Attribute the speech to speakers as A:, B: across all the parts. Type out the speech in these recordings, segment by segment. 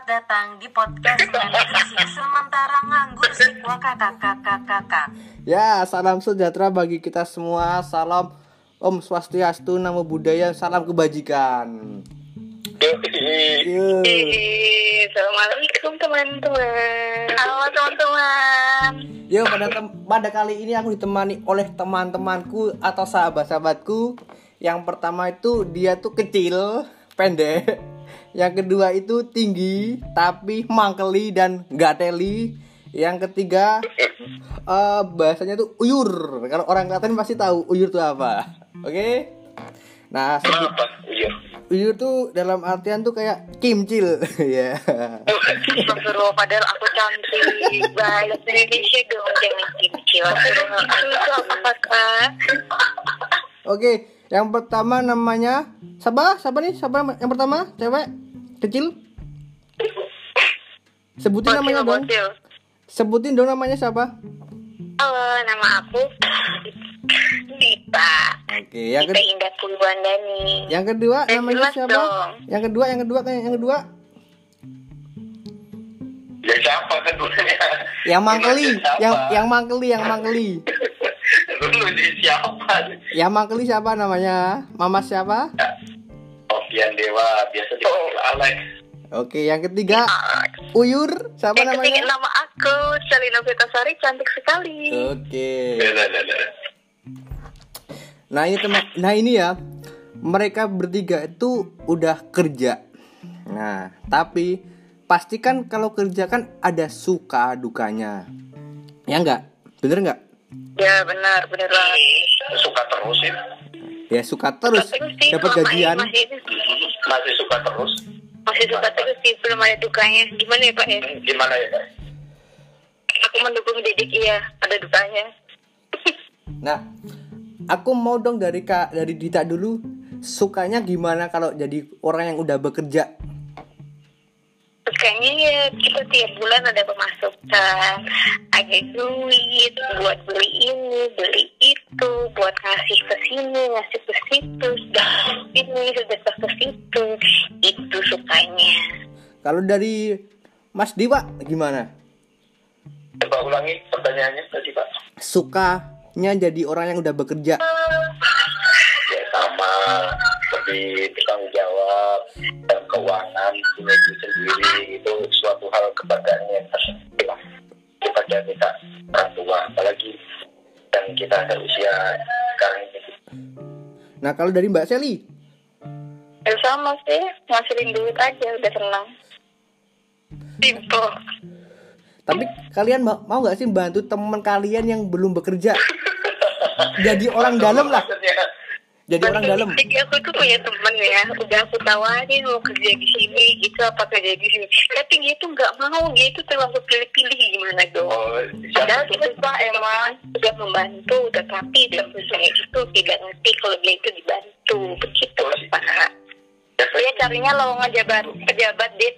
A: Selamat datang di podcast sementara nganggur si kakak kakak kakak.
B: Ya, salam sejahtera bagi kita semua. Salam Om Swastiastu, Namo Buddhaya, salam kebajikan. Yo.
C: Assalamualaikum teman-teman. Halo teman-teman.
B: Yo, pada tem- pada kali ini aku ditemani oleh teman-temanku atau sahabat-sahabatku. Yang pertama itu dia tuh kecil, pendek. Yang kedua itu tinggi, tapi mangkeli dan gateli. Yang ketiga eh bahasanya tuh uyur. Kalau orang Klaten pasti tahu uyur itu apa. Oke? Nah, sebut-
D: Kenapa? Iya.
B: uyur tuh dalam artian tuh kayak kimcil ya.
C: Astagfirullah, padahal aku cantik. Bahasa Indonesia dong, jangan. Itu apa kakak?
B: Oke, yang pertama namanya siapa? Siapa nih? Siapa nama- yang pertama? Cewek kecil? Sebutin namanya dong.
C: Bocil.
B: Sebutin dong namanya siapa?
C: Halo, nama aku Dita.
B: Oke, yang
C: Dita
B: kedua.
C: Indah Purwandani.
B: Yang kedua
C: Eh,
B: namanya siapa?
C: dong.
B: Yang kedua, yang kedua, yang kedua.
D: Ya siapa keduanya?
B: Yang mangkeli, yang yang mangkeli, yang mangkeli.
D: Lu di siapa?
B: Yang mangkeli siapa namanya? Mama siapa?
D: Sofian Dewa, biasa dipanggil Alex.
B: Oke, yang ketiga Uyur, siapa
C: Yang ketiga
B: namanya?
C: nama aku Shalina Vitasari cantik sekali.
B: Oke.
D: Ya, ya, ya, ya.
B: Nah ini teman, nah ini ya mereka bertiga itu udah kerja. Nah tapi pastikan kalau kerja kan ada suka dukanya. Ya enggak? Bener enggak?
C: Ya benar, benar banget.
D: Suka terus sih.
B: Ya suka terus dapat gajian.
C: Masih,
D: Masih suka terus.
C: masih suka terus sih, belum ada dukanya. Gimana ya Pak ya?
D: Hmm, Gimana ya, Kak?
C: Aku mendukung Didik iya, ada dukanya.
B: Nah aku mau dong dari kak dari Dita dulu sukanya gimana kalau jadi orang yang udah bekerja?
C: Terus kayaknya ya kita tiap bulan ada pemasukan, ada duit buat beli ini, beli itu, buat ngasih ke sini, ngasih ke situ, sudah ke sini, sudah ke situ. Itu sukanya.
B: Kalau dari Mas Dewa gimana?
D: Coba ulangi pertanyaannya tadi, Pak.
B: Sukanya jadi orang yang udah bekerja.
D: Ya sama, lebih bertanggung jawab dan keuangan punya diri sendiri itu suatu hal kebanggaan yang tersendiri lah. Kita jadi kita orang tua, apalagi yang kita ada usia sekarang ini.
B: Nah kalau dari Mbak Seli,
C: Ya sama sih, ngasilin duit aja udah senang. Simple.
B: Tapi kalian mau, mau gak sih bantu teman kalian yang belum bekerja? Jadi orang dalam lah,
D: Maksudnya,
B: jadi orang dalam.
C: Jadi aku tuh punya temen ya, udah aku tawarin mau kerja di sini gitu apa kerja di sini. Tapi dia tuh nggak mau, dia itu terlalu pilih-pilih gimana dong.
D: oh,
C: Padahal kita emang sudah membantu, tetapi tentunya itu tidak ngerti kalau dia itu dibantu. Begitu Pak. Dia carinya lowongan jabat pejabat dit.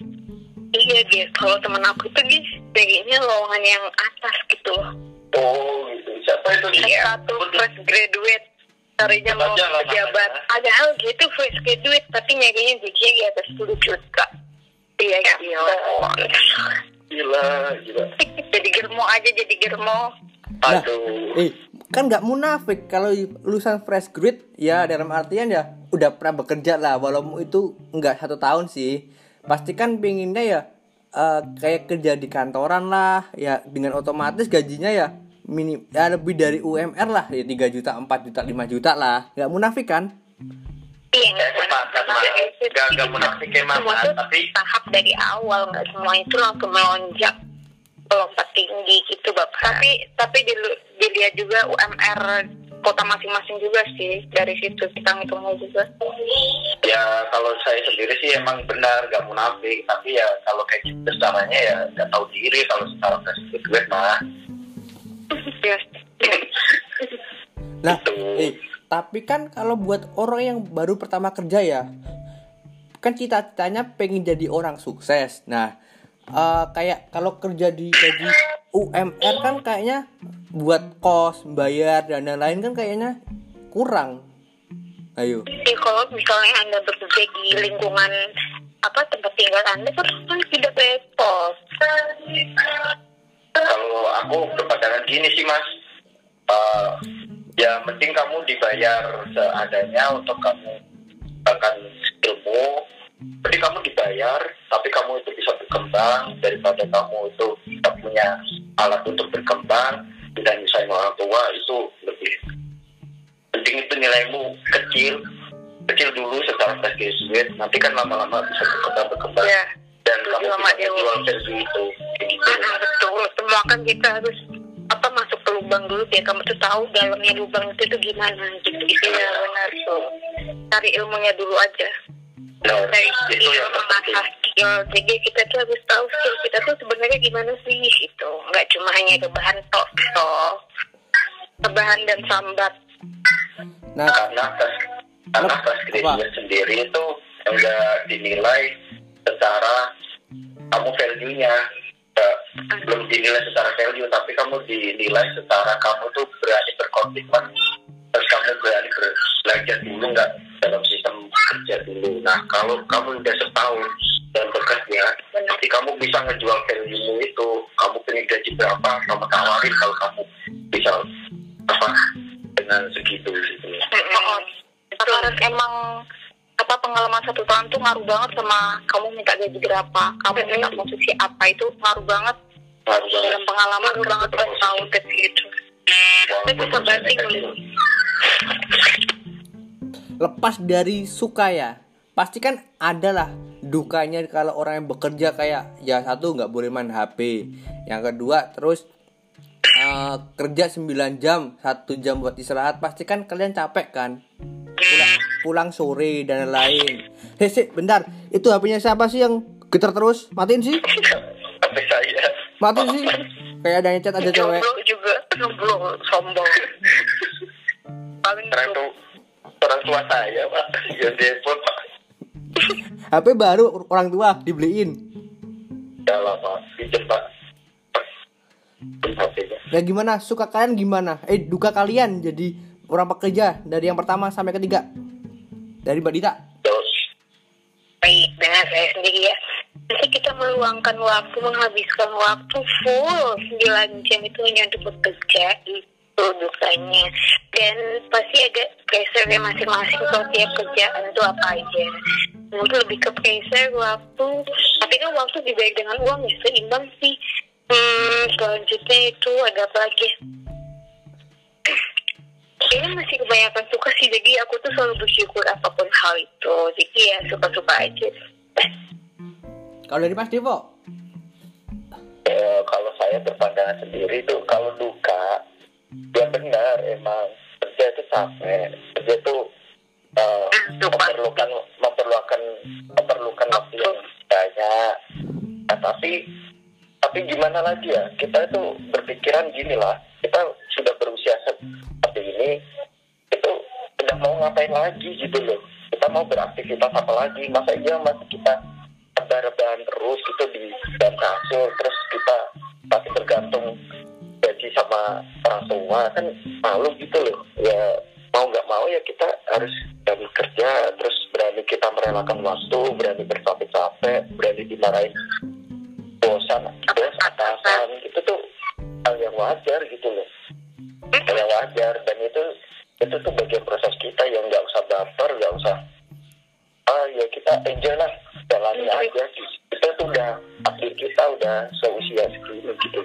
C: Iya dia kalau temen aku itu dia pengennya lowongan yang atas gitu.
D: Oh, gitu. Siapa itu dia?
C: S1 fresh graduate carinya mau pejabat. padahal gitu fresh graduate tapi nyarinya gajinya di atas 10 juta. Iya gila
D: Gila, gila.
C: jadi germo aja jadi germo.
B: Nah,
D: Aduh.
B: eh kan nggak munafik. Kalau lulusan fresh grade ya dalam artian ya udah pernah bekerja lah. Walaupun itu nggak satu tahun sih. Pasti kan pengennya ya eh, kayak kerja di kantoran lah ya dengan otomatis gajinya ya minim ya lebih dari UMR lah ya 3 juta 4 juta 5 juta lah nggak munafik kan
C: iya
D: Ya, sepakat, Mas. Gak, gak munafik
C: semua
D: Mas. Tapi
C: tahap dari awal nggak semua itu langsung melonjak melompat tinggi gitu bapak tapi tapi dilihat juga UMR kota masing-masing juga sih dari situ kita ngitungnya juga
D: ya kalau saya sendiri sih emang benar gak munafik. Tapi ya kalau kayak gitu caranya ya gak tahu diri kalau secara graduate mah.
C: Yes.
B: Nah, eh, tapi kan kalau buat orang yang baru pertama kerja ya, kan cita-citanya pengen jadi orang sukses. Nah, eh, kayak kalau kerja di gaji UMR kan kayaknya buat kos, bayar dan lain-lain kan kayaknya kurang. Ayo.
C: Jadi kalau misalnya anda bekerja di lingkungan apa tempat tinggal anda kan tidak pos
D: kalau aku berpandangan gini sih mas. Eh, ya mending kamu dibayar seadanya untuk kamu akan ilmu. Jadi kamu dibayar tapi kamu itu bisa berkembang daripada kamu itu tidak punya alat untuk berkembang tidak bisa orang tua itu lebih penting itu nilaimu kecil kecil dulu secara fresh graduate nanti kan lama-lama bisa berkembang berkembang.
C: Ya
D: dan
C: Setuju
D: kamu
C: sama
D: bisa
C: Dewa.
D: jual value itu gitu.
C: Mm, betul. Semua kan kita harus apa masuk ke lubang dulu biar kamu tuh tahu dalamnya lubang itu tuh gimana. Gitu gitu ya benar tuh. Cari ilmunya dulu aja.
D: Nah,
C: dari
D: itu
C: skill
D: yang penting.
C: skill jadi kita tuh harus tahu skill kita tuh sebenarnya gimana sih gitu. Nggak cuma hanya ke bahan tok tok ke bahan dan sambat.
B: Nah,
D: karena tes karena tes graduate sendiri itu enggak dinilai secara kamu value-nya. Eh, belum dinilai secara value tapi kamu dinilai secara kamu tuh berani berkomitmen. Terus kamu berani ber- belajar dulu nggak dalam sistem kerja dulu. Nah kalau kamu udah setahun dan bekerja nanti kamu bisa ngejual value itu. Kamu punya gaji berapa kamu tawarin kalau kamu bisa apa dengan segitu gitu.
C: Oh, sekarang emang apa pengalaman satu tahun tuh ngaruh banget sama kamu minta gaji berapa, kamu minta posisi apa itu ngaruh banget.
D: Ngaruh banget.
C: dalam pengalaman ngaruh banget pas tahun gitu. Saya bisa banting
B: lepas dari suka ya pasti kan ada lah dukanya kalau orang yang bekerja kayak ya satu nggak boleh main HP yang kedua terus eh, kerja 9 jam satu jam buat istirahat pasti kan kalian capek kan pulang, sore dan lain-lain. Hei sih, bentar. Itu HP-nya siapa sih yang getar terus? Matiin sih.
D: Tapi saya
B: matiin sih. Kayak ada yang chat ada cewek.
C: Jomblo juga, jomblo sombong. Paling
D: orang tua orang tua saya pak. Ya telepon pak.
B: HP baru orang tua dibeliin.
D: Ya lah pak. Pinjam pak.
B: Ya gimana? Suka kalian gimana? Eh duka kalian jadi orang pekerja dari yang pertama sampai ketiga. Dari Mbak Dita.
D: terus
C: baik dengan saya sendiri ya. Nanti kita meluangkan waktu, menghabiskan waktu full 9 jam itu hanya untuk bekerja itu dukanya. Dan pasti ada pressure masing-masing kalau tiap kerjaan itu apa aja. Mungkin lebih ke pressure waktu, tapi kan waktu dibayar dengan uang ya seimbang sih. Hmm, selanjutnya itu ada apa lagi? Masih kebanyakan suka sih, jadi aku tuh selalu bersyukur apa pun hal itu. Jadi ya suka-suka aja.
B: Kalau dari Mas Devo,
D: eh, kalau saya berpandangan sendiri itu kalau duka ya benar emang. Kerja itu capek. Kerja itu eh,
C: Duka.
D: memerlukan memerlukan memerlukan waktu yang banyak. Nah, tapi tapi gimana lagi ya? Kita itu berpikiran gini lah. Kita sudah berusia seperti ini mau ngapain lagi gitu loh. Kita mau beraktivitas apa lagi? Masa iya masih kita rebahan terus gitu di dalam kasur terus kita masih bergantung gaji sama orang tua kan malu gitu loh. Ya mau nggak mau ya kita harus berani kerja terus berani kita merelakan waktu berani bercapek-capek berani dimarahin bosan bos atasan itu tuh hal yang wajar gitu loh. Hal yang wajar dan itu itu tuh bagian proses kita yang nggak usah baper nggak usah ah ya kita enjoy lah jalani aja. Itu tuh udah takdir kita udah seusia segini gitu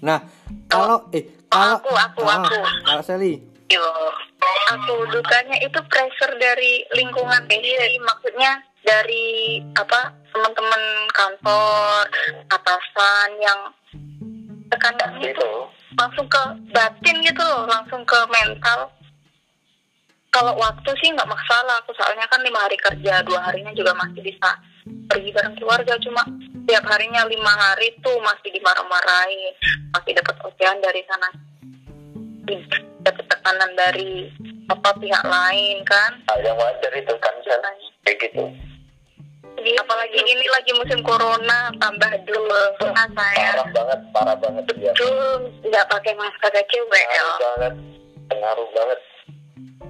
B: nah kalau eh kalau
C: Aku, aku,
B: Ah,
C: aku.
B: Kalau Sally,
C: Yo, aku dukanya itu pressure dari lingkungan ini, maksudnya dari apa teman-teman kantor, atasan yang tekanan itu.
D: itu
C: langsung ke batin gitu loh, langsung ke mental. Kalau waktu sih nggak masalah, aku soalnya kan lima hari kerja, dua harinya juga masih bisa pergi bareng keluarga. Cuma tiap harinya lima hari tuh masih dimarah-marahin, masih dapat ocehan dari sana, dapat tekanan dari apa pihak lain kan.
D: yang wajar itu kan kayak gitu
C: apalagi ini lagi musim corona, tambah dulu nah, saya
D: parah banget parah banget ya
C: tuh nggak pakai masker aja WL.
D: banget pengaruh banget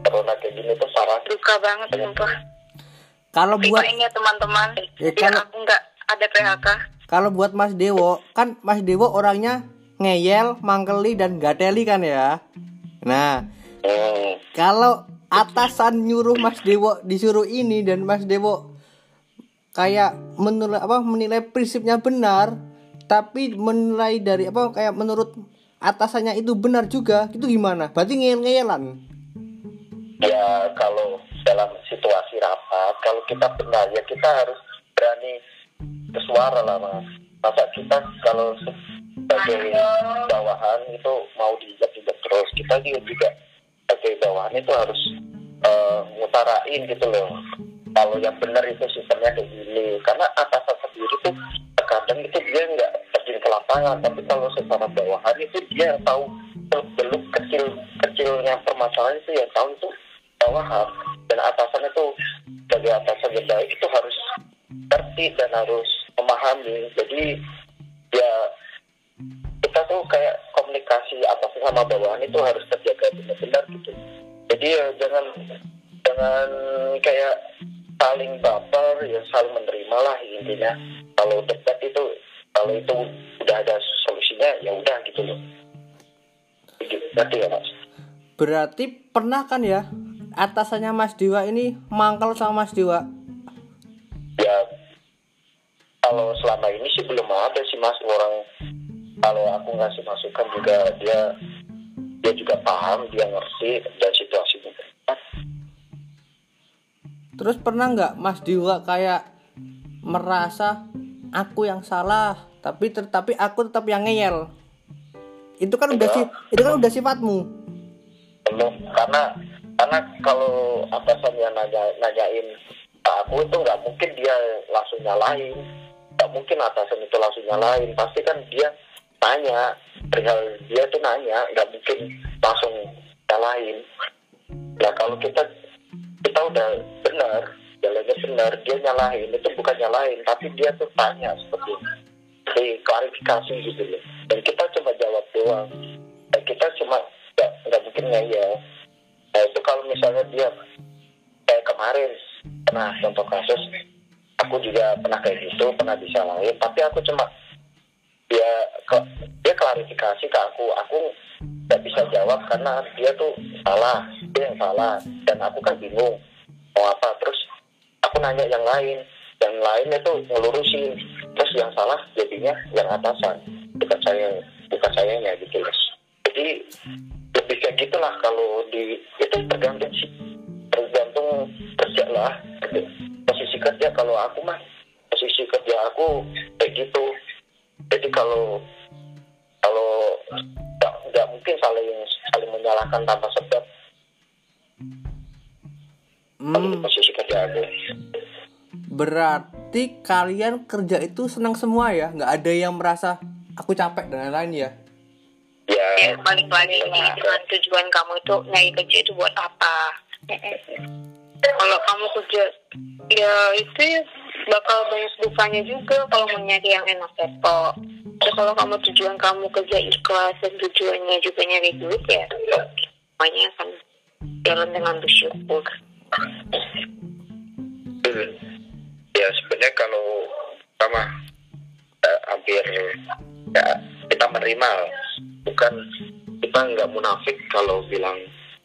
D: corona kayak gini tuh parah
C: Duka banget sumpah.
B: kalau buat
C: Pipain ya teman-teman.
B: Ya, kalau-
C: aku nggak ada PHK.
B: kalau buat Mas Dewo kan Mas Dewo orangnya ngeyel, mangkeli dan gateli kan ya. Nah,
D: Hmm.
B: kalau atasan nyuruh Mas Dewo disuruh ini dan Mas Dewo kayak menilai apa menilai prinsipnya benar tapi menilai dari apa kayak menurut atasannya itu benar juga itu gimana? Berarti ngeyel-ngeyelan.
D: Ya kalau dalam situasi rapat kalau kita benar ya kita harus berani bersuara lah mas. Masa kita kalau sebagai bawahan itu mau diinjak-injak terus kita juga juga sebagai bawahan itu harus eh, ngutarain gitu loh kalau yang benar itu sistemnya kayak gini. Karena atasan sendiri tuh terkadang itu dia nggak terjun ke lapangan. Tapi kalau secara bawahan itu dia yang tahu belum kecil kecilnya permasalahan itu yang tahu itu bawahan. Dan atasan itu sebagai atasan yang baik itu harus ngerti dan harus memahami. Jadi ya kita tuh kayak komunikasi atasan sama bawahan itu harus terjaga benar-benar gitu. Jadi ya jangan jangan kayak saling baper ya saling menerima lah intinya. Kalau debat itu kalau itu udah ada solusinya ya udah gitu loh. Ngerti ya mas?
B: Berarti pernah kan ya atasannya Mas Dewa ini mangkal sama Mas Dewa?
D: Ya kalau selama ini sih belum ada sih mas. Orang kalau aku ngasih masukan juga dia dia juga paham dia ngerti dan situasinya
B: terus pernah nggak Mas Dewa kayak merasa aku yang salah tapi tetapi aku tetap yang ngeyel? Itu kan udah sih itu kan udah sifatmu.
D: Belum karena karena kalau atasan yang nanya nanyain aku itu nggak mungkin dia langsung nyalain nggak mungkin atasan itu langsung nyalain pasti kan dia nanya perihal dia tuh nanya nggak mungkin langsung nyalain nah kalau kita kita udah benar jalannya benar dia nyalain itu bukan nyalain tapi dia tuh tanya seperti di klarifikasi gitu loh. Dan kita cuma jawab doang. Dan kita cuma nggak nggak mungkin ngeyel. Nah itu kalau misalnya dia kayak kemarin pernah contoh kasus aku juga pernah kayak gitu pernah disalahin tapi aku cuma dia ke, dia klarifikasi ke aku. Aku nggak bisa jawab karena dia tuh salah dia yang salah. Dan aku kan bingung mau apa. Terus aku nanya yang lain. Yang lain itu ngelurusin. Terus yang salah jadinya yang atasan bukan saya bukan sayanya gitu guys jadi lebih kayak gitulah kalau di itu tergantung sih. Tergantung kerja lah posisi kerja kalau aku mah posisi kerja aku kayak gitu jadi kalau kalau nggak nggak mungkin saling saling menyalahkan tanpa sebab.
B: Hmm,
D: posisi kerja aku.
B: Berarti kalian kerja itu senang semua ya? Nggak ada yang merasa aku capek dan lain-lain ya?
D: Ya.
C: Ya, balik lagi dengan tujuan kamu itu nyari kerja itu buat apa? Kalau kamu kerja, ya itu ya bakal banyak dukanya juga kalau mau nyari yang enak ya kok. Terus kalau kamu tujuan kamu kerja ikhlas dan tujuannya juga nyari duit ya, semuanya akan jalan dengan bersyukur.
D: Hmm. ya sebenarnya kalau sama eh, hampir ya kita menerima bukan kita nggak munafik kalau bilang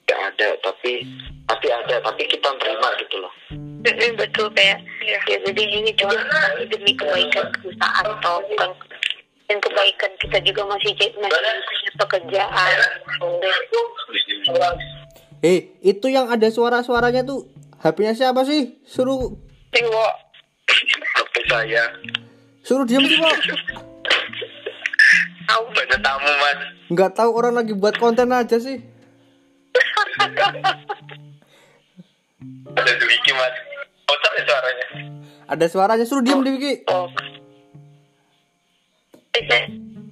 D: nggak ada tapi pasti ada tapi kita terima gitu loh.
C: Betul kayak ya jadi ini cuma demi kebaikan perusahaan atau bukan dan kebaikan kita juga masih masih punya pekerjaan.
B: Eh itu yang ada suara-suaranya tuh HP-nya siapa sih? Suruh.
C: Dewa
D: tapi saya.
B: Suruh diam sih Pak.
C: tahu
D: banyak tamu mas.
B: Nggak tahu orang lagi buat konten aja sih
D: ada Dwiki mas. Kotor ya suaranya.
B: Ada suaranya suruh diam di Wiki
C: oh.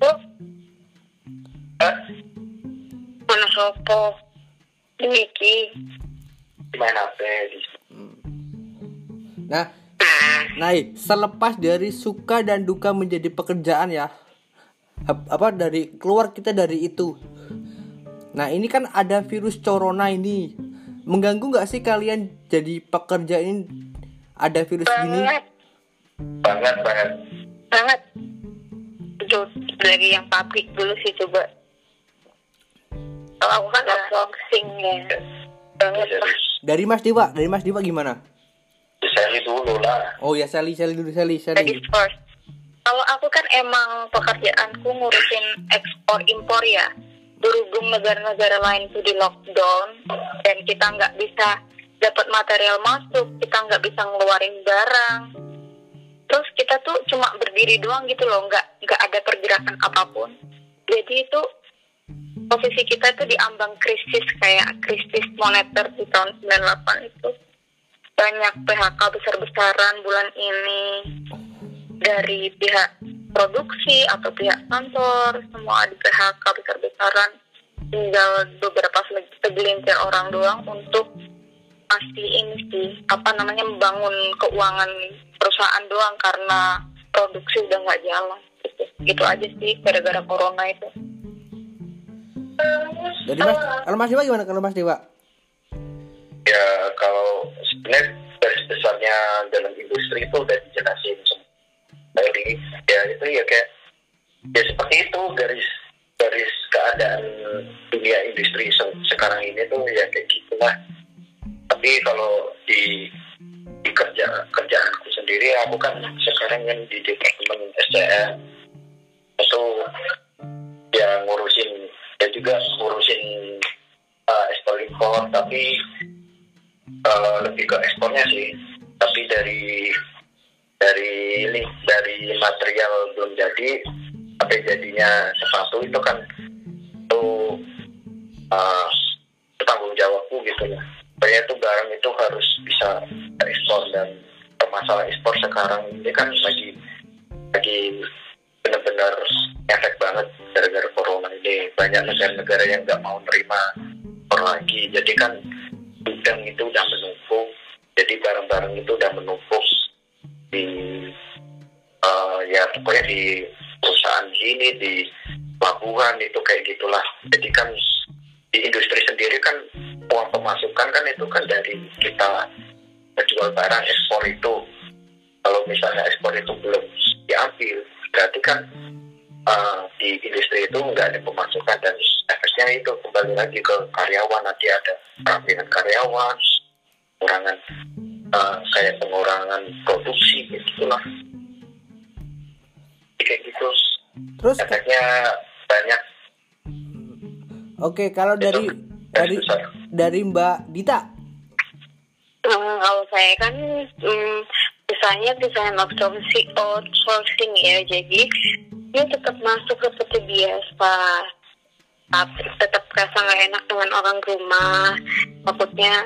C: Oh, mana sopo Niki
D: main HP di
B: nah nah selepas dari suka dan duka menjadi pekerjaan ya ap- apa dari keluar kita dari itu nah ini kan ada virus corona ini. Mengganggu nggak sih kalian jadi pekerja ini? Ada virus gini?
C: Banget.
D: Banget banget.
C: Banget. Itu dari yang pabrik dulu sih coba. Kalau aku kan unboxing ya. Banget
B: dari Mas Dewa dari Mas Dewa gimana?
D: Seri dulu lah.
B: Oh ya Sally Sally dulu Sally Sally
C: first. Kalau aku kan emang pekerjaanku ngurusin ekspor impor ya berhubung negara-negara lain itu di lockdown dan kita nggak bisa dapat material masuk kita nggak bisa ngeluarin barang. Terus kita tuh cuma berdiri doang gitu loh nggak nggak ada pergerakan apa pun. Jadi itu posisi kita tuh di ambang krisis kayak krisis moneter di tahun 98 itu. Banyak PHK besar-besaran bulan ini dari pihak produksi atau pihak kantor semua di PHK besar-besaran tinggal beberapa seg- segelintir orang doang untuk masih ini sih apa namanya membangun keuangan perusahaan doang karena produksi udah nggak jalan gitu. Gitu aja sih gara-gara corona itu.
B: Dari Mas kalau Mas Dewa gimana kalau Mas Dewa?
D: Ya kalau sebenarnya garis besarnya dalam industri itu udah dijelasin semua tadi ya itu ya kayak ya seperti itu garis garis keadaan dunia industri se- sekarang ini tuh ya kayak gitulah. Tapi kalau di di kerja kerjaanku sendiri aku kan sekarang kan di departemen SCM itu ya ngurusin ya juga ngurusin uh, ekspor impor tapi uh, lebih ke ekspornya sih. Tapi dari dari ini dari material belum jadi sampai jadinya sepatu itu kan itu uh, itu tanggung jawabku gitu ya. Supaya itu barang itu harus bisa ekspor dan masalah ekspor sekarang ini kan lagi lagi benar-benar efek banget gara-gara corona ini. Banyak negara-negara yang nggak mau nerima ekspor lagi. Jadi kan gudang itu udah menumpuk jadi barang-barang itu udah menumpuk di eh, ya pokoknya di perusahaan ini di pelabuhan itu kayak gitulah. Jadi kan di industri sendiri kan uang pemasukan kan itu kan dari kita menjual barang ekspor itu. Kalau misalnya ekspor itu belum diambil berarti kan eh, di industri itu nggak ada pemasukan dan efeknya itu kembali lagi ke karyawan. Nanti ada perambilan karyawan pengurangan eh, kayak pengurangan produksi gitu lah kayak gitu.
B: Terus
D: efeknya banyak.
B: Oke kalau dari dari
D: besar.
B: dari Mbak Dita.
C: Hmm, kalau saya kan hmm, misalnya desain outsourcing, outsourcing ya, jadi dia tetap masuk seperti biasa, tapi tetap kerasa nggak enak dengan orang rumah, takutnya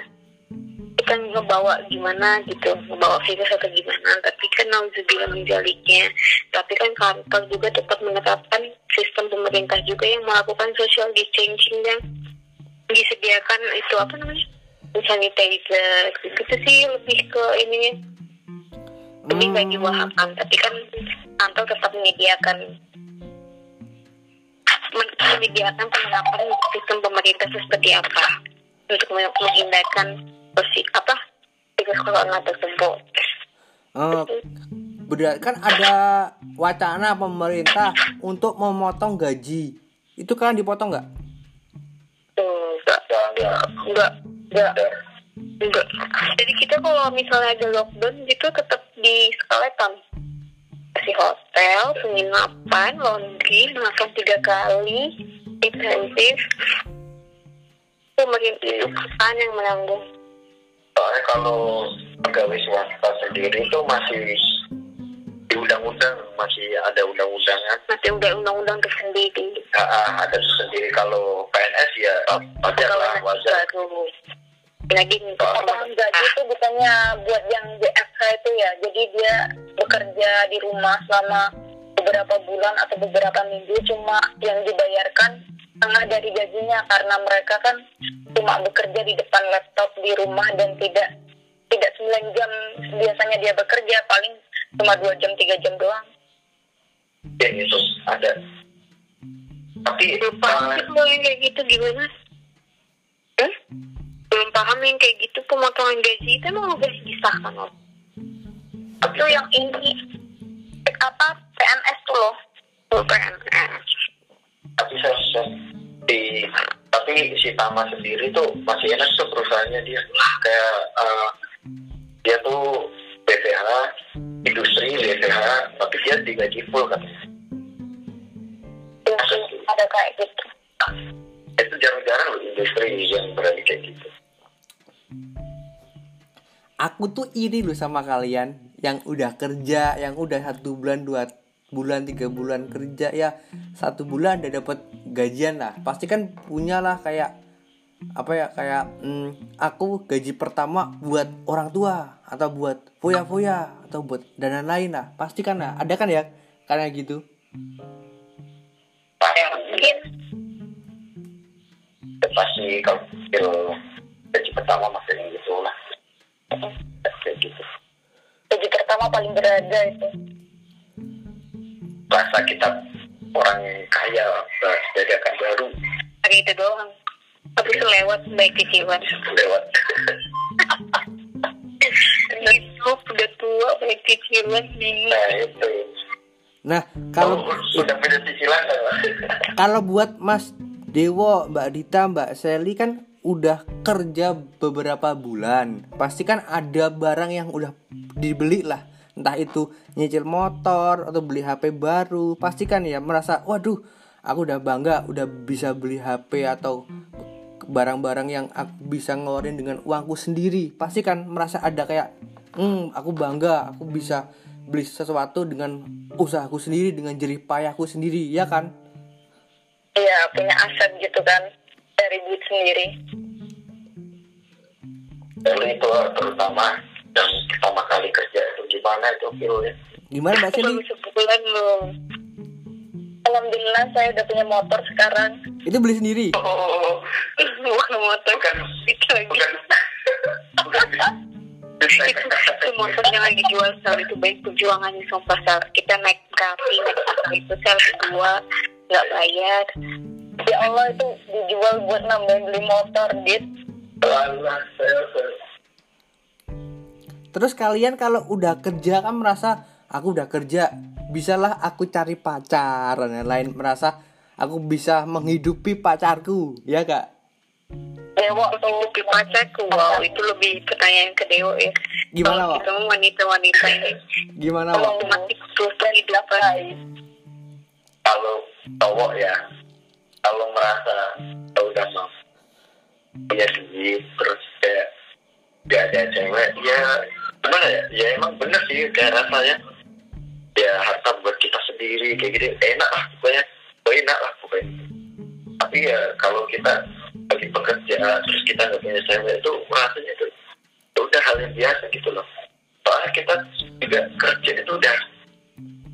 C: kita ngebawa gimana gitu, ngebawa virus atau gimana, tapi kan nauzubillah menjaliknya, tapi kan kantor juga tetap menerapkan sistem pemerintah juga yang melakukan social distancing dan disediakan itu apa namanya sanitizer. Gitu sih lebih ke ini lebih kayak diwahakan tapi kan kantor tetap menyediakan men- menyediakan penerapan sistem pemerintah seperti apa untuk men- menghindarkan bersih apa? Virus corona tersebut
B: Eh, berarti kan ada wacana pemerintah untuk memotong gaji. Itu kan dipotong nggak?
C: Enggak
D: enggak
C: enggak enggak jadi kita kalau misalnya ada lockdown gitu tetap di skeleton. Kasih hotel penginapan laundry makan tiga kali intensif pemerintah itu kan yang menanggung
D: soalnya kalau pegawai swasta sendiri itu masih di undang-undang masih ada undang-undangan.
C: Masih udah undang-undang tersendiri.
D: Ah, ah, ada sendiri kalau PNS ya wajar lah wajar.
C: lagi
E: Potongan gaji itu bukannya buat yang WFH itu ya. Jadi dia bekerja di rumah selama beberapa bulan atau beberapa minggu cuma yang dibayarkan setengah dari gajinya karena mereka kan cuma bekerja di depan laptop di rumah dan tidak tidak 9 jam biasanya dia bekerja paling cuma dua jam tiga jam doang.
D: ya gitu ada tapi
C: belum paham
D: eh,
C: kalau yang kayak gitu gimana Hmm? belum paham yang kayak gitu pemotongan gaji itu emang udah disahkan loh
E: itu yang ini apa PNS tuh loh
C: Oh, PNS.
D: Tapi si Tama sendiri tuh masih enak tuh perusahaannya dia. Kayak eh, dia tuh BPH industri BPH tapi dia digaji full kan
E: ya ada kayak gitu.
D: Itu jarang-jarang loh industri yang berani kayak gitu.
B: Aku tuh iri loh sama kalian yang udah kerja, yang udah satu bulan, dua bulan, tiga bulan kerja ya satu bulan udah dapat gajian lah. Pasti kan punya lah kayak apa ya kayak hmm, aku gaji pertama buat orang tua atau buat foya-foya atau buat dana lain lah. Pasti kan lah. Ada kan ya karena gitu.
E: ya mungkin
D: pasti kalau gaji pertama masih yang gitu lah kayak gitu
E: gaji pertama paling berharga itu
D: rasa kita orang kaya dadakan baru
C: Kayak itu doang. Tapi selewat baik cicilan.
D: lewat
C: Hidup udah tua baik cicilan bingung.
D: nah itu
B: Nah, kalau
D: Oh, sudah punya cicilan kan?
B: kalau buat Mas Dewo, Mbak Dita, Mbak Sally kan udah kerja beberapa bulan. Pasti kan ada barang yang udah dibeli lah. Entah itu nyicil motor atau beli HP baru. Pasti kan ya merasa, waduh, aku udah bangga udah bisa beli HP atau barang-barang yang aku bisa ngeluarin dengan uangku sendiri. Pasti kan merasa ada kayak, hmm, aku bangga, aku bisa beli sesuatu dengan usahaku sendiri, dengan jerih payahku sendiri, ya kan?
E: iya punya aset gitu kan dari duit sendiri
D: Dulu itu terutama yang pertama kali kerja itu gimana itu feelnya
B: Gimana Mbak?
C: Baru sebulan belum.
E: alhamdulillah saya udah punya motor sekarang.
B: Itu beli sendiri.
D: oh
C: Bukan motor.
D: bukan.
C: Itu lagi.
D: bukan. Bukan.
C: Itu, itu motor yang lagi jual sel itu baik perjuangannya sama pasar kita naik kafe naik pasar itu sel kedua nggak bayar.
E: Ya Allah itu dijual buat nambahin beli motor dit.
D: Allah saya saya-
B: Terus kalian kalau udah kerja kan merasa aku udah kerja, bisalah aku cari pacar dan lain merasa aku bisa menghidupi pacarku, ya kak?
E: dewa
C: hidupi pacarku wow itu lebih pertanyaan ke Dewa ya
B: Gimana,
C: Kalau
B: Wak?
C: kita mau wanita-wanita ini
B: Gimana Wak?
C: masih butuh kehidupan
D: kalau cowok ya kalau merasa udah mau punya duit terus kayak gak ada cewek ya gimana ya? Ya emang bener sih kayak rasanya. Ya harta buat kita sendiri kayak gitu. Enak lah pokoknya. Enak lah pokoknya. Tapi ya kalau kita lagi bekerja terus kita nggak punya cewek itu rasanya itu ya udah hal yang biasa gitu loh. Soalnya kita juga kerja itu udah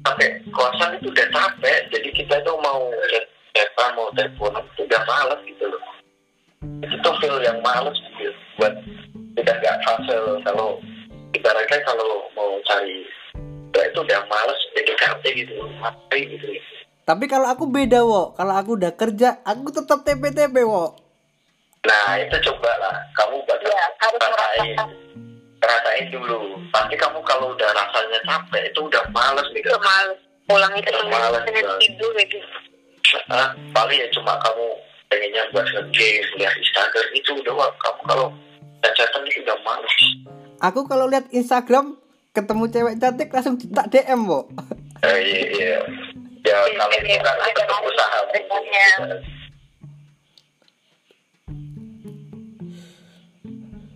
D: sampai kosan itu udah capek jadi kita tuh mau chatan mau teleponan itu udah males gitu loh. Itu tuh feel yang males gitu buat kita nggak fase kalau ibaratnya kalau mau cari ya itu udah males PDKT gitu ngapain gitu.
B: Tapi kalau aku beda wo, kalau aku udah kerja, aku tetap TP-TP wo.
D: nah itu coba lah. Kamu bakal
E: ya harus
D: rasain. rasain dulu. Pasti kamu kalau udah rasanya capek itu udah males nih
C: itu males. Pulang itu
D: Udah males,
C: pengen tidur gitu.
D: Ah, paling ya cuma kamu pengennya buat nge-game lihat Instagram itu udah kamu kalau chatan itu udah males
B: Aku kalau lihat Instagram ketemu cewek cantik langsung tak DM wo.
D: Eh, iya iya ya kalau itu kan
E: Ada
D: tetap usaha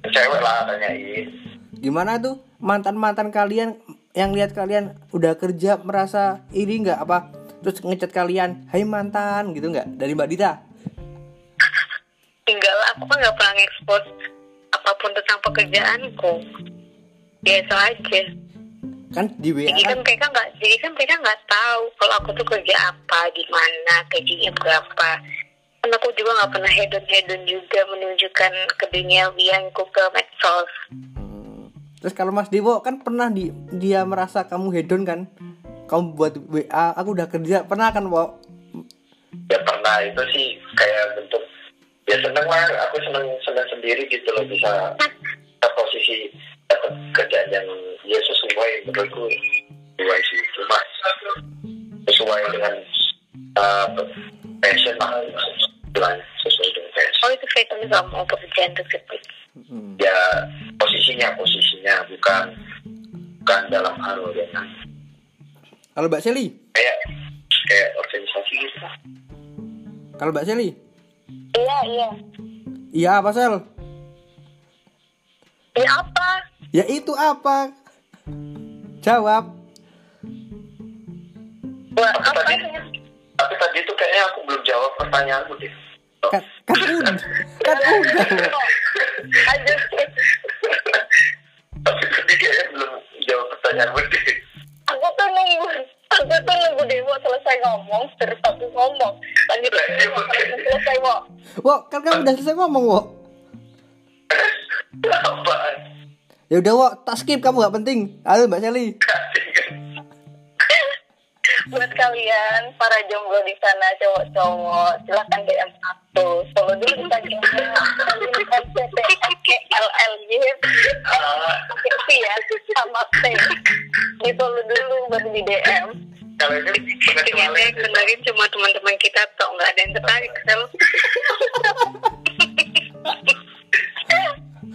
D: cewek lah tanyain
B: Gimana tuh mantan-mantan kalian yang lihat kalian udah kerja merasa iri nggak apa? Terus ngechat kalian, Hai mantan gitu nggak? Dari Mbak Dita?
C: enggak lah aku kan nggak pernah ekspos apa pun tentang pekerjaanku biasa aja
B: Kan di WA
C: jadi
B: kan
C: kan mereka nggak jadi kan mereka nggak tahu kalau aku tuh kerja apa di mana gajinya berapa kan aku juga nggak pernah hedon hedon juga menunjukkan keduniawianku ke medsos
B: Hmm. Terus kalau Mas Dewo kan pernah di dia merasa kamu hedon kan? Kamu buat WA, aku udah kerja, pernah kan, Wo?
D: ya pernah itu sih kayak bentuk ya seneng lah. Aku seneng seneng sendiri gitu loh bisa ke posisi dapat kerjaan yang ya sesuai menurutku. Sesuai sih. Cuma sesuai dengan uh, passion lah. Sesuai dengan passion.
C: Oh itu fashion kamu pekerjaan tersebut.
B: Hmm.
D: ya posisinya posisinya. Bukan bukan dalam hal yang
B: Kalau Mbak Seli,
D: kayak kayak organisasi gitu.
B: Kalau Mbak Seli,
E: Iya, iya.
B: iya apa Sel?
E: Ya apa?
B: Ya itu apa? Jawab.
E: Buat
D: tapi
E: apa
D: tadi
E: ya?
D: tapi tadi itu kayaknya aku belum jawab pertanyaanmu deh
B: Kan, kan udah, kan udah.
E: Aja.
D: tapi tadi kayaknya belum jawab pertanyaanmu deh
E: selesai ngomong, terus aku ngomong. Lanjut lagi, selesai kok.
B: Wok, kan kamu udah selesai ngomong, Wok. Ya udah, Wok, tak skip kamu gak penting. Halo Mbak Seli.
E: Buat kalian para jomblo di sana cowok-cowok, silahkan DM aku. Follow dulu Instagramnya. P ya sama T. Di follow dulu baru di DM.
D: Kalau ini
C: Ternyata yang cuma teman-teman kita toh nggak ada yang tertarik sel.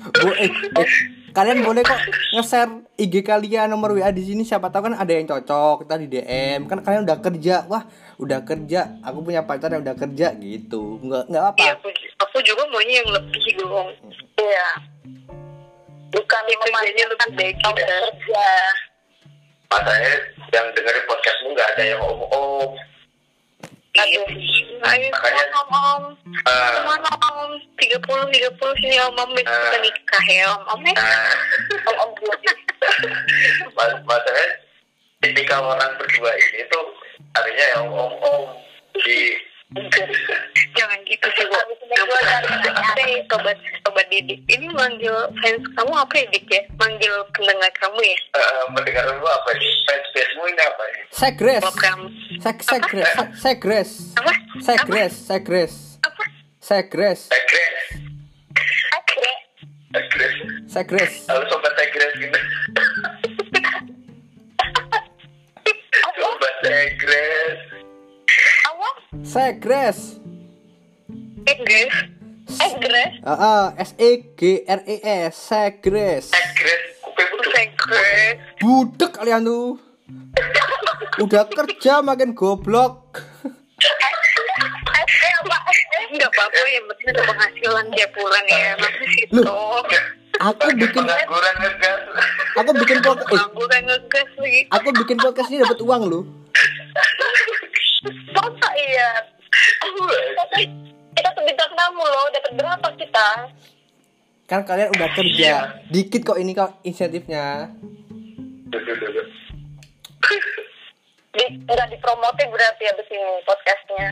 B: Bo eh, eh, kalian boleh kok nge-share IG kalian nomor WA di sini siapa tahu kan ada yang cocok kita di DM kan kalian udah kerja wah udah kerja aku punya pacar yang udah kerja gitu nggak nggak apa
C: Iya aku, aku juga maunya yang lebih dong.
E: Iya. Bukan
C: Yang kerjanya lebih baik
E: kerja.
D: Makanya yang dengerin podcastmu nggak ada yang om-om.
C: Iya. Ayo
D: Makanya-
C: om om.
D: Ah.
C: Ke mana om? Tiga puluh tiga puluh sini om om besok kita nikah ya om om ya.
D: Nah,
E: Om om belum.
D: mas- masalahnya ketika orang berdua ini tuh artinya yang om-om di
C: Jangan gitu sih bu.
E: Cari
C: sobat sobat didik. Ini manggil fans kamu apa ya dik ya? Manggil pendengar kamu ya?
D: eh, mendengar lu apa nih? Fanspage-mu ini apa nih?
B: segres
C: kamu.
B: Seg segres se- segres
C: Apa?
B: segres segres
C: Apa?
B: segres
D: Segres. Segres.
B: segres
D: Halo sobat Segres gitu. sobat Segres.
B: Segres
C: Eh guys.
E: Egres.
B: Ah, S E G R E S segres
D: Segres.
C: Secret.
B: budek kalian tuh udah kerja makin goblok.
C: Enggak apa-apa yang penting ada penghasilan tiap bulan ya. Masa sih
B: Loh.
C: toh.
B: aku bikin aku bikin podcast eh, aku bikin podcast ini dapat uang loh
E: Masa iya? Tapi kita tuh bintang tamu loh, dapat berapa kita?
B: kan kalian udah kerja
D: Iya.
B: dikit kok ini kok insentifnya
D: duh.
E: Di, nggak dipromotin berarti abis ini podcastnya.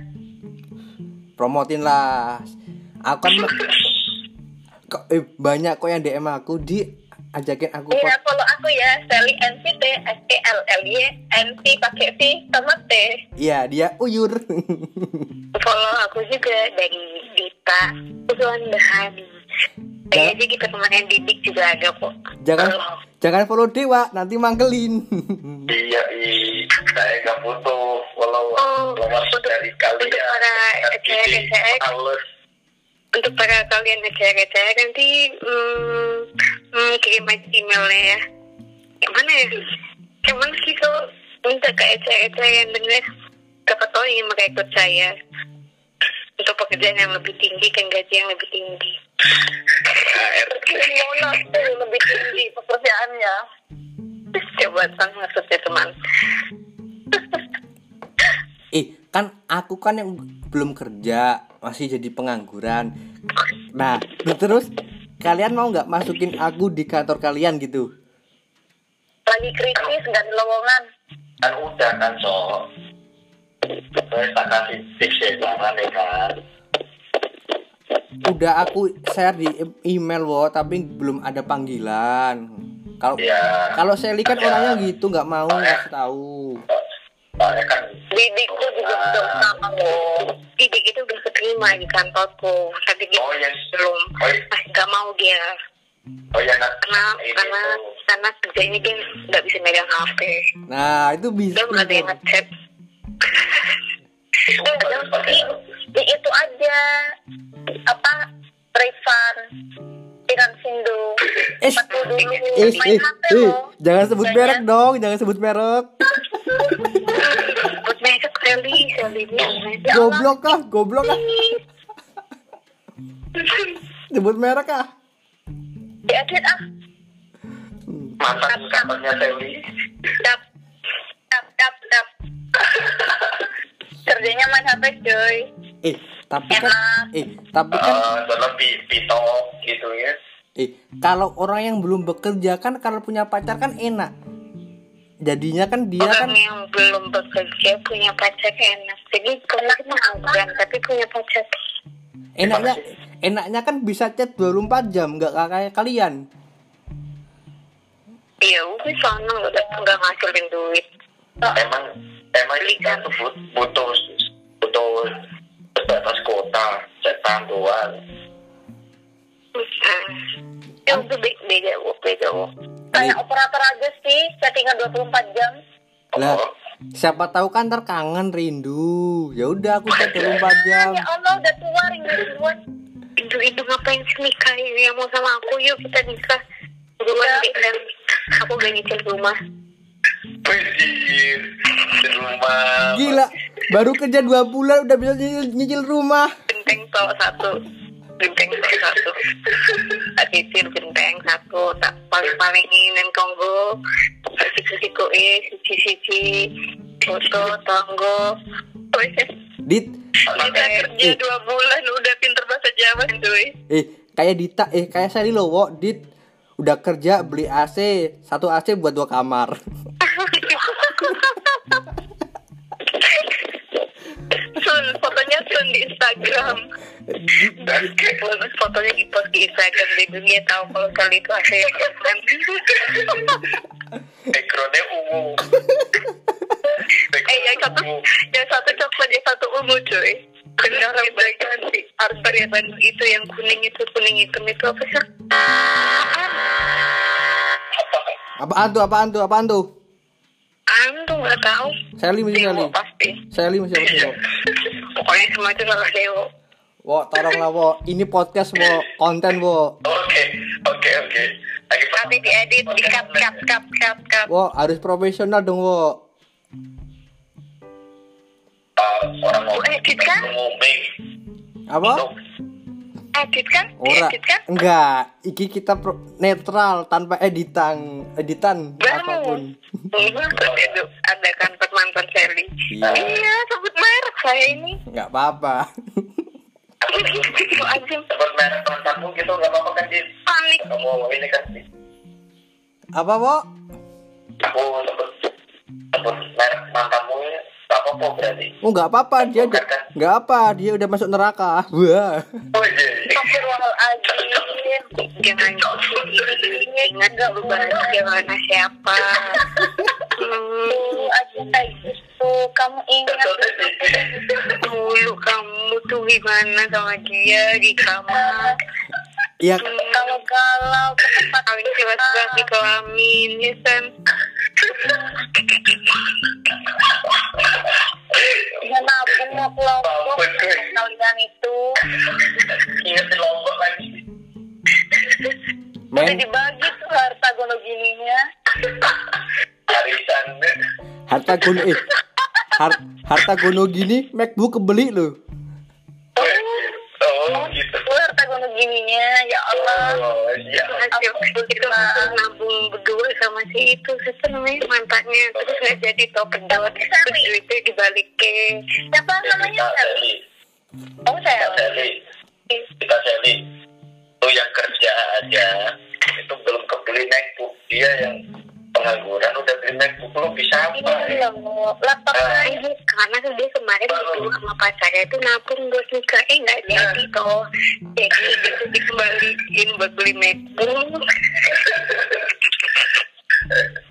B: promotin lah aku kan kok eh, banyak kok yang DM aku di ajakin aku
E: Iya, follow aku ya, Sally NCT, S E L L Y, NC pakai V sama T.
B: iya dia uyur
C: Follow aku juga dari Dita Usulan Bahani. Kayaknya kita kemarin didik juga ada kok.
B: jangan
C: Follow.
B: jangan follow dewa nanti mangkelin
D: Iya, i, saya nggak butuh follow
C: Oh, untuk-
D: dari kalian.
C: untuk para cewek-cewek. Untuk para kalian cewek-cewek nanti hmm, hmm, kirim aja emailnya ya. Yang mana ya? Yang mana sih kalau minta ke cewek-cewek yang denger siapa tahu ingin merekrut saya untuk pekerjaan yang lebih tinggi dan gaji yang lebih tinggi.
E: Gimana tuh lebih tinggi pekerjaannya?
C: Jabatan maksudnya teman.
B: kan aku kan yang belum kerja masih jadi pengangguran. Nah terus kalian mau nggak masukin aku di kantor kalian gitu?
E: Lagi kritis, nggak ada lowongan.
D: Kan udah kan, so. Saya tak kasih tips ya, jangan ya kan.
B: udah aku share di email wo tapi belum ada panggilan. Kalau
D: Ya,
B: kalau Sally kan orangnya gitu nggak mau ngasih tahu
D: soalnya kan
E: Didikku juga udah sama loh.
C: Didik itu udah keterima di kantorku. Tapi dia
D: Oh, yang
C: belum.
D: Oh, iya.
C: Masih nggak mau dia.
D: Oh ya nak
C: Karena
D: ini
C: karena
D: tuh
C: karena kerjanya dia nggak bisa megang HP
B: Nah, itu bisa.
C: dia nggak ada yang ngechat
E: Eh, di, di itu aja apa refund Ikan Sindo
B: Eh,
E: dulu
B: Eh, eh, eh, jangan sebut merek dong, jangan sebut merek.
C: Buat mereka Sally Sally
E: Ya.
B: Goblok kah? Goblok kah? Sebut merek kah?
E: diedit ah
D: mantan kantornya Sally
E: dap dap dap dap kerjanya main HP cuy
B: Eh, tapi kan eh, tapi kan
D: Eh, dalam pi- pito gitu ya
B: eh kalau orang yang belum bekerja kan kalau punya pacar kan enak. Jadinya kan dia kan
C: orang yang belum bekerja punya pacar enak. Jadi kalau mengangguran tapi punya pacar.
B: Enaknya enaknya kan bisa chat 24 jam nggak kayak kalian.
C: ya udah sana udah nggak ngasilin duit.
D: Emang emang kita tuh but- butuh butuh sebatas kota cetan doang.
C: Hmm. ya udah be- beda beda wo
E: kayak operator aja sih chattingan 24 jam.
B: Lah,
D: Oh,
B: siapa tahu kan ntar kangen rindu. Ya udah aku chat 24 jam.
E: ya Allah udah tua rindu duluan
C: itu itu ngapain sih nikah ini yang mau sama aku yuk kita nikah. Duluan deh dan aku gak nyicil rumah.
D: Rumah.
B: Gila, baru kerja dua bulan udah bisa nyicil, nyicil rumah.
C: genteng salah satu genteng salah satu tak cicil genteng satu tak paling palingin dan konggo kasih kasih koe sici sici foto tonggo
B: Dit,
C: kita kerja
B: Eh.
C: dua bulan udah pinter bahasa Jawa cuy
B: eh kayak Dita, eh kayak loh, Wo. Dit udah kerja beli AC, satu AC buat dua kamar.
C: Fotonya Sun di Instagram. fotonya di post di Instagram di dunia tahu kalau kali itu asli
D: backgroundnya ungu
C: eh yang satu yang satu coklat yang satu ungu cuy benar harus ganti harus varian itu yang kuning itu kuning hitam itu apa sih
B: Apaan tuh? Apaan tuh? Apaan tuh?
C: Antu nggak tahu
B: Sally mesti Sally.
C: Dewo pasti
B: Sally mesti apa sih, Wo?
C: Pokoknya semua itu salah Dewo
B: Wo, tolonglah Wo. Ini podcast Wo, konten Wo.
D: oke oke oke lagi
C: nanti diedit di cut cut cut cut cut
B: Wo, harus profesional dong Wo.
D: Uh, orang mau
C: edit kan?
D: ngomong
B: Apa?
C: Edit kan?
B: Ora,
C: edit kan?
B: Enggak. Iki kita pro- netral tanpa editan, editan apa
C: pun. ada kan mantan Sally
B: Iya.
C: iya sebut merek saya ini.
B: Enggak apa-apa.
D: sebut merek mantanmu gitu nggak apa-apa kan di
C: panik.
D: Kamu ini kan
B: Apa, Wo?
D: aku sebut sebut merek mantanmu ya nggak apa-apa berarti.
B: Oh, enggak apa-apa, dia udah enggak apa, dia udah masuk neraka. Wah.
D: oh iya
C: jangan ingat mana siapa?
E: Dulu aja kayak gitu. Kamu ingat
C: dulu kamu tuh gimana sama dia di kamar?
B: Iya,
E: Kalau galau ke tempat
C: paling jelas-jelas di kelamin ya kan
E: Dia nabung mau ke Lombok Kalian itu.
D: Ingat di lombok lagi.
B: Men,
E: dibagi tuh harta gono gininya.
D: Arisan
B: harta gono eh. Har- harta gono gini MacBook kebeli loh.
E: Gininya Ya Allah.
D: Oh iya
C: hasil itu nabung berdua sama si itu siapa namanya mantannya. Terus nggak jadi tau pedot terus? duitnya dibalikin.
E: Siapa namanya?
D: Sally.
E: Oh
D: Sally. Kita Sally. Lu yang kerja aja. Itu belum kebeli MacBook dia yang pengangguran udah beli MacBook lu bisa apa
E: Ini
D: ya?
E: belum Laptop
D: Ah.
E: lagi
C: karena kan dia kemarin berdua sama pacarnya itu nabung buat nikah eh nggak jadi toh jadi gitu dikembaliin buat beli MacBook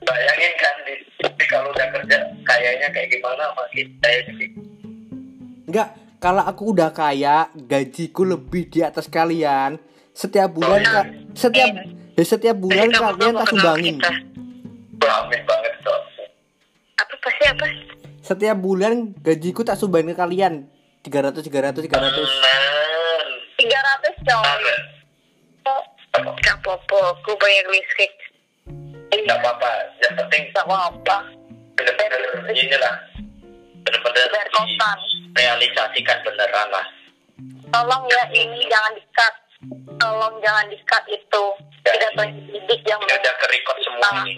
D: bayangin kan di, di kalau udah kerja kayaknya kayak gimana sama kita ini
B: Enggak, kalau aku udah kaya, gajiku lebih di atas kalian. Setiap bulan
D: Oh, iya.
B: Kak, setiap Jadi setiap bulan kalian tak sumbangin.
C: kita.
D: Amin banget kok.
C: Apa pasti apa?
B: Setiap bulan gajiku tak sumbangin ke kalian. 300 300 300.
D: Tenan.
E: 300 coy.
D: Apa?
C: Gak apa-apa, aku bayar listrik.
D: Nggak apa-apa. Yang penting
E: Gak apa-apa.
D: bener-bener inilah. Bener-bener
E: Bayar kosan.
D: realisasikan beneran lah.
E: Tolong ya ini jangan di-cut. Tolong jangan di-cut itu.
D: Ya.
E: Tidak pendidik yang
D: Ini udah ke-record semua
E: Nah.
D: ini.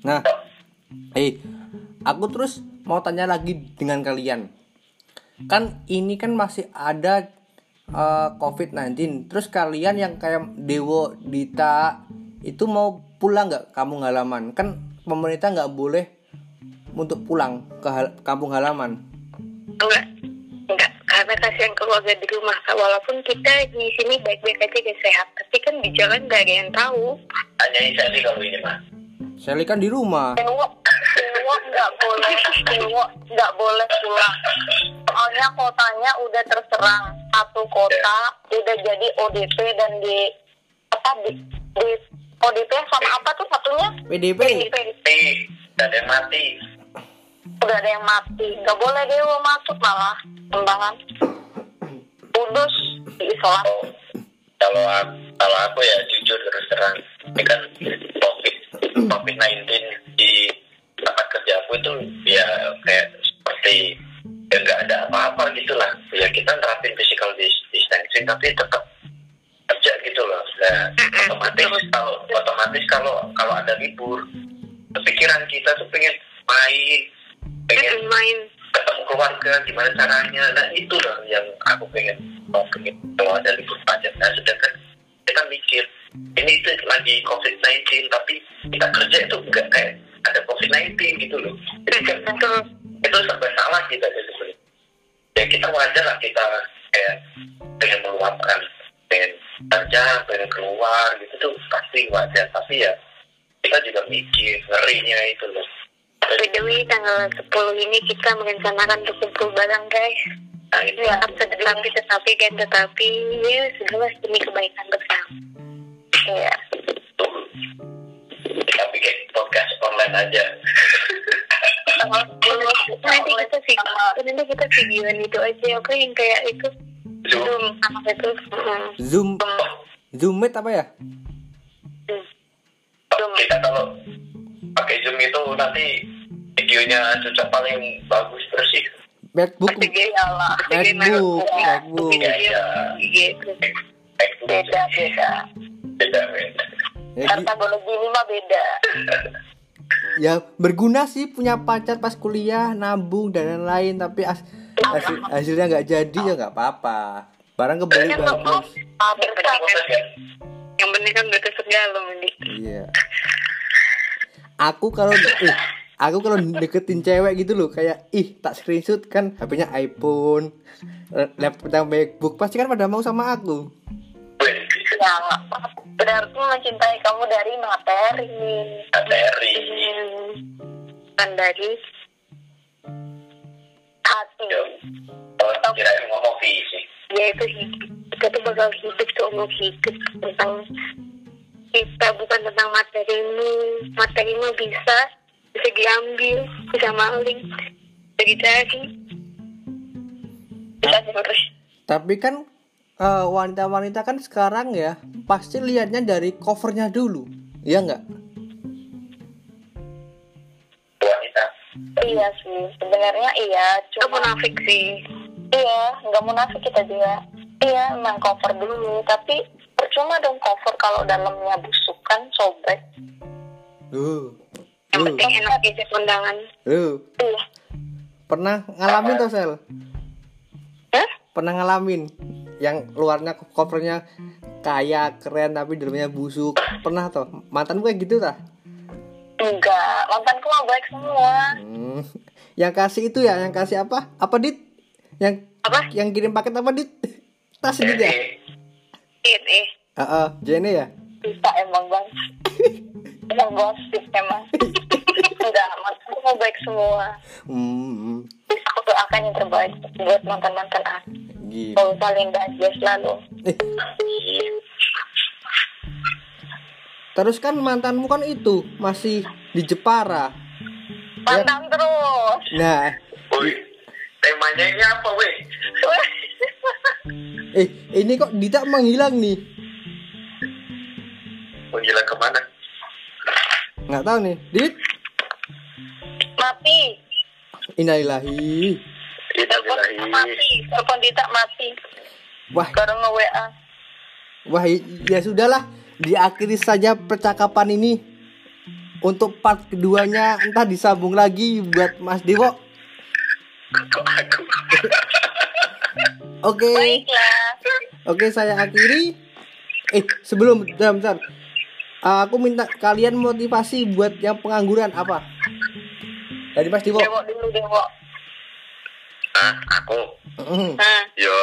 B: Nah, eh, aku terus mau tanya lagi dengan kalian. Kan ini kan masih ada eh, COVID-19. Terus kalian yang kayak Dewo, Dita itu mau pulang nggak kampung halaman? Kan pemerintah nggak boleh untuk pulang ke hal- kampung halaman.
C: Enggak, enggak. Karena kasihan keluarga di rumah. Walaupun kita di sini baik-baik aja dan sehat. Tapi kan di jalan gak ada yang tahu.
D: Hanya Sally kalau ini mah.
B: Sally kan di rumah.
E: Dewo, Dewo nggak boleh, Dewo nggak boleh pulang. Soalnya kotanya udah terserang. Satu kota udah jadi ODP dan di apa di, di ODP sama apa tuh satunya?
B: PDP.
E: PDP.
D: Udah ada yang mati.
E: Udah ada yang mati. Nggak boleh Dewo masuk malah. Kembangan. Kudus diisolasi.
D: Kalau aku, kalau aku ya jujur terus terang ini kan covid covid 19 di tempat kerja aku itu ya kayak seperti ya nggak ada apa-apa gitu lah ya kita nerapin physical dis- distancing tapi tetap kerja gitu loh. Nah, otomatis kalau otomatis kalau kalau ada libur pikiran kita tuh pengen main pengen
C: Main.
D: ketemu keluarga gimana caranya. Nah itu loh yang aku pengen mau pengen. Kalau ada libur panjang nah sedangkan kita mikir ini itu lagi covid 19 tapi kita kerja itu enggak kayak ada covid 19 gitu loh jadi kan
C: Betul.
D: itu serba salah kita jadi sebenarnya ya kita wajar lah kita kayak pengen meluapkan pengen kerja pengen keluar gitu tuh pasti wajar tapi ya kita juga mikir ngerinya itu loh
C: By the way, tanggal 10 ini kita merencanakan untuk kumpul bareng guys.
D: nah itu
C: Ya, tetapi, tetapi, kan tetapi, ya sudahlah demi kebaikan bersama.
E: Iya.
D: tuh kita bikin podcast online aja
C: Nanti kita video, nanti kita videoan itu aja, apa yang kayak itu
D: Zoom.
C: Zoom apa itu?
B: Zoom Zoom Meet apa ya?
D: kita kalau pakai zoom itu nanti videonya cocok paling bagus bersih
B: MacBook
C: Pasti gaya lah.
B: MacBook, MacBook.
D: Iya, iya. Baik dulu.
E: Beda, beda.
D: Beda beda.
B: Ya, gi-
E: Kartologi ini mah beda.
B: ya berguna sih punya pacar pas kuliah nabung dan lain-lain tapi as- hasil- hasilnya nggak jadi ya nggak apa-apa. Barang kebeli bagus.
D: Bosan kan?
C: Yang penting kan udah tersedia loh, Mandi.
B: iya. Aku kalau eh, aku kalau deketin cewek gitu loh kayak ih tak screenshot kan HP-nya iPhone eh, laptopnya MacBook pasti kan pada mau sama aku
D: Wih,
E: Ya, berarti mencintai kamu dari materi.
D: materi.
C: Hmm. Kan dari
E: Hati.
D: oh kira ngomong fisik.
C: Ya itu hidup. Kita tuh bakal hidup seumur hidup tentang kita bukan tentang materimu. Materimu bisa bisa diambil bisa maling. Bisa dicari bisa terus.
B: tapi kan eh, wanita-wanita kan sekarang ya pasti lihatnya dari covernya dulu ya nggak
D: wanita
E: Iya sih, sebenarnya iya. Cuma
C: munafik sih
E: iya, nggak munafik kita juga. Iya, emang cover dulu. Tapi percuma dong cover kalau dalamnya busuk kan sobek.
B: Loh,
C: yang
B: loh,
C: penting enak aja kondangan
B: loh.
E: Iya.
B: Pernah ngalamin tuh sel? Pernah ngalamin yang luarnya covernya kaya keren tapi dalamnya busuk. Pernah tuh mantan gue gitu tah?
E: Enggak, mantanku mah baik semua.
B: hmm. yang kasih itu ya yang kasih apa? Apa dit? Yang
C: Apa?
B: yang kirim paket apa dit? Tas dit ya?
C: It, eh
B: Heeh, Jenny ya?
E: Bisa emang bang. emang gosip emang. Enggak, mah baik semua.
B: hmm.
E: Aku doakan yang terbaik buat mantan-mantan aku.
B: gitu
E: Kalau saling bahagia selalu.
B: Eh, terus kan mantanmu kan itu masih di Jepara.
E: Pantang terus.
B: Nah,
D: Woi, temanya ini apa, weh?
B: eh ini kok Dita menghilang nih?
D: Menggila ke mana?
B: Nggak tahu nih. Dit,
E: mati.
B: innalillahi.
E: Telepon mati. Telepon Dita mati.
B: Wah,
E: Baru nge-WA.
B: wah ya sudahlah. Diakhiri saja percakapan ini. Untuk part keduanya entah disambung lagi buat Mas Dewo. Oke.
E: Baiklah.
B: Oke, saya akhiri. Eh, sebelum bentar, bentar. Ah, aku minta kalian motivasi buat yang pengangguran apa? Dari Mas Dewo.
E: Dewo dulu, Dewo.
D: Ah, aku
B: Mm.
E: Hmm.
D: yo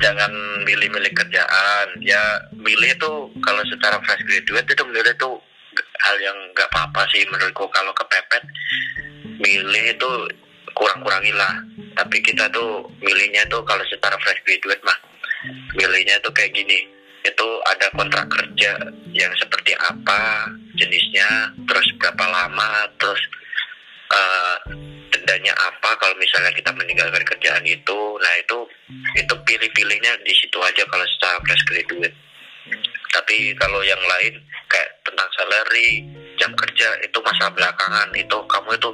D: jangan milih-milih kerjaan ya milih tuh kalau secara fresh graduate itu milih tuh hal yang nggak apa-apa sih menurutku kalau kepepet milih itu kurang-kurangi lah tapi kita tuh milihnya tuh kalau secara fresh graduate mah milihnya tuh kayak gini itu ada kontrak kerja yang seperti apa jenisnya terus berapa lama terus eh, dendanya apa kalau misalnya kita meninggalkan kerjaan itu? Nah itu itu pilih-pilihnya di situ aja kalau secara fresh graduate. Tapi kalau yang lain kayak tentang salary jam kerja itu masa belakangan. Itu kamu itu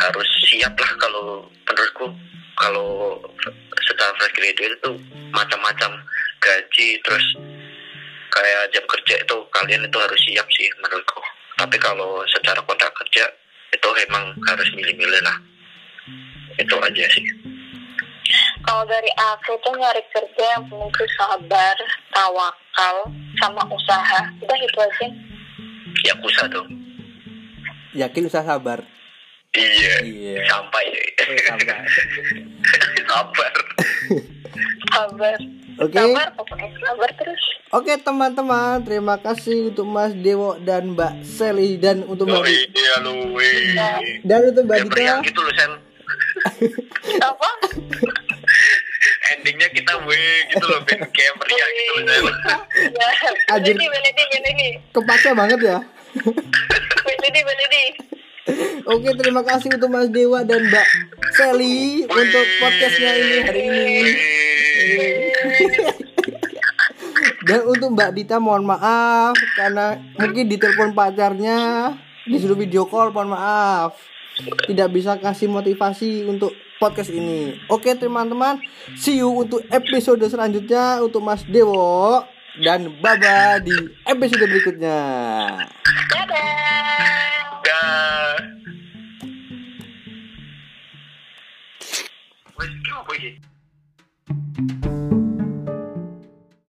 D: harus siap lah kalau menurutku kalau secara fresh graduate itu macam-macam gaji terus kayak jam kerja itu kalian itu harus siap sih menurutku. Tapi kalau secara kontrak kerja itu emang harus milih-milih lah itu aja sih
E: Kalau dari aku tuh nyari kerja yang penuh tuh sabar, tawakal, sama usaha. Udah itu aja.
D: ya usah dong
B: Yakin usah sabar.
D: iya
B: Iya.
D: sampai
B: Eh, sabar.
D: sabar
E: Sabar.
B: Oke.
E: Sabar, pokoknya sabar terus.
B: Oke, teman-teman, terima kasih untuk Mas Dewo dan Mbak Seli dan untuk Mbak
D: oh iya lu
B: dan untuk Mbak
D: ya
B: Dita.
D: gitu loh Sel
E: Apa?
D: endingnya kita weh gitu loh Ben kayak meriah gitu loh Sel
E: Ya, beledi.
B: Kepaksa banget ya.
E: Beledi, beledi.
B: Oke, terima kasih untuk Mas Dewa dan Mbak Seli untuk podcastnya ini hari ini. Dan untuk Mbak Dita mohon maaf karena mungkin ditelepon pacarnya disuruh video call mohon maaf tidak bisa kasih motivasi untuk podcast ini. Oke teman-teman, see you untuk episode selanjutnya untuk Mas Dewo dan Baba di episode berikutnya.
E: Dadah.
D: 喂，给我回信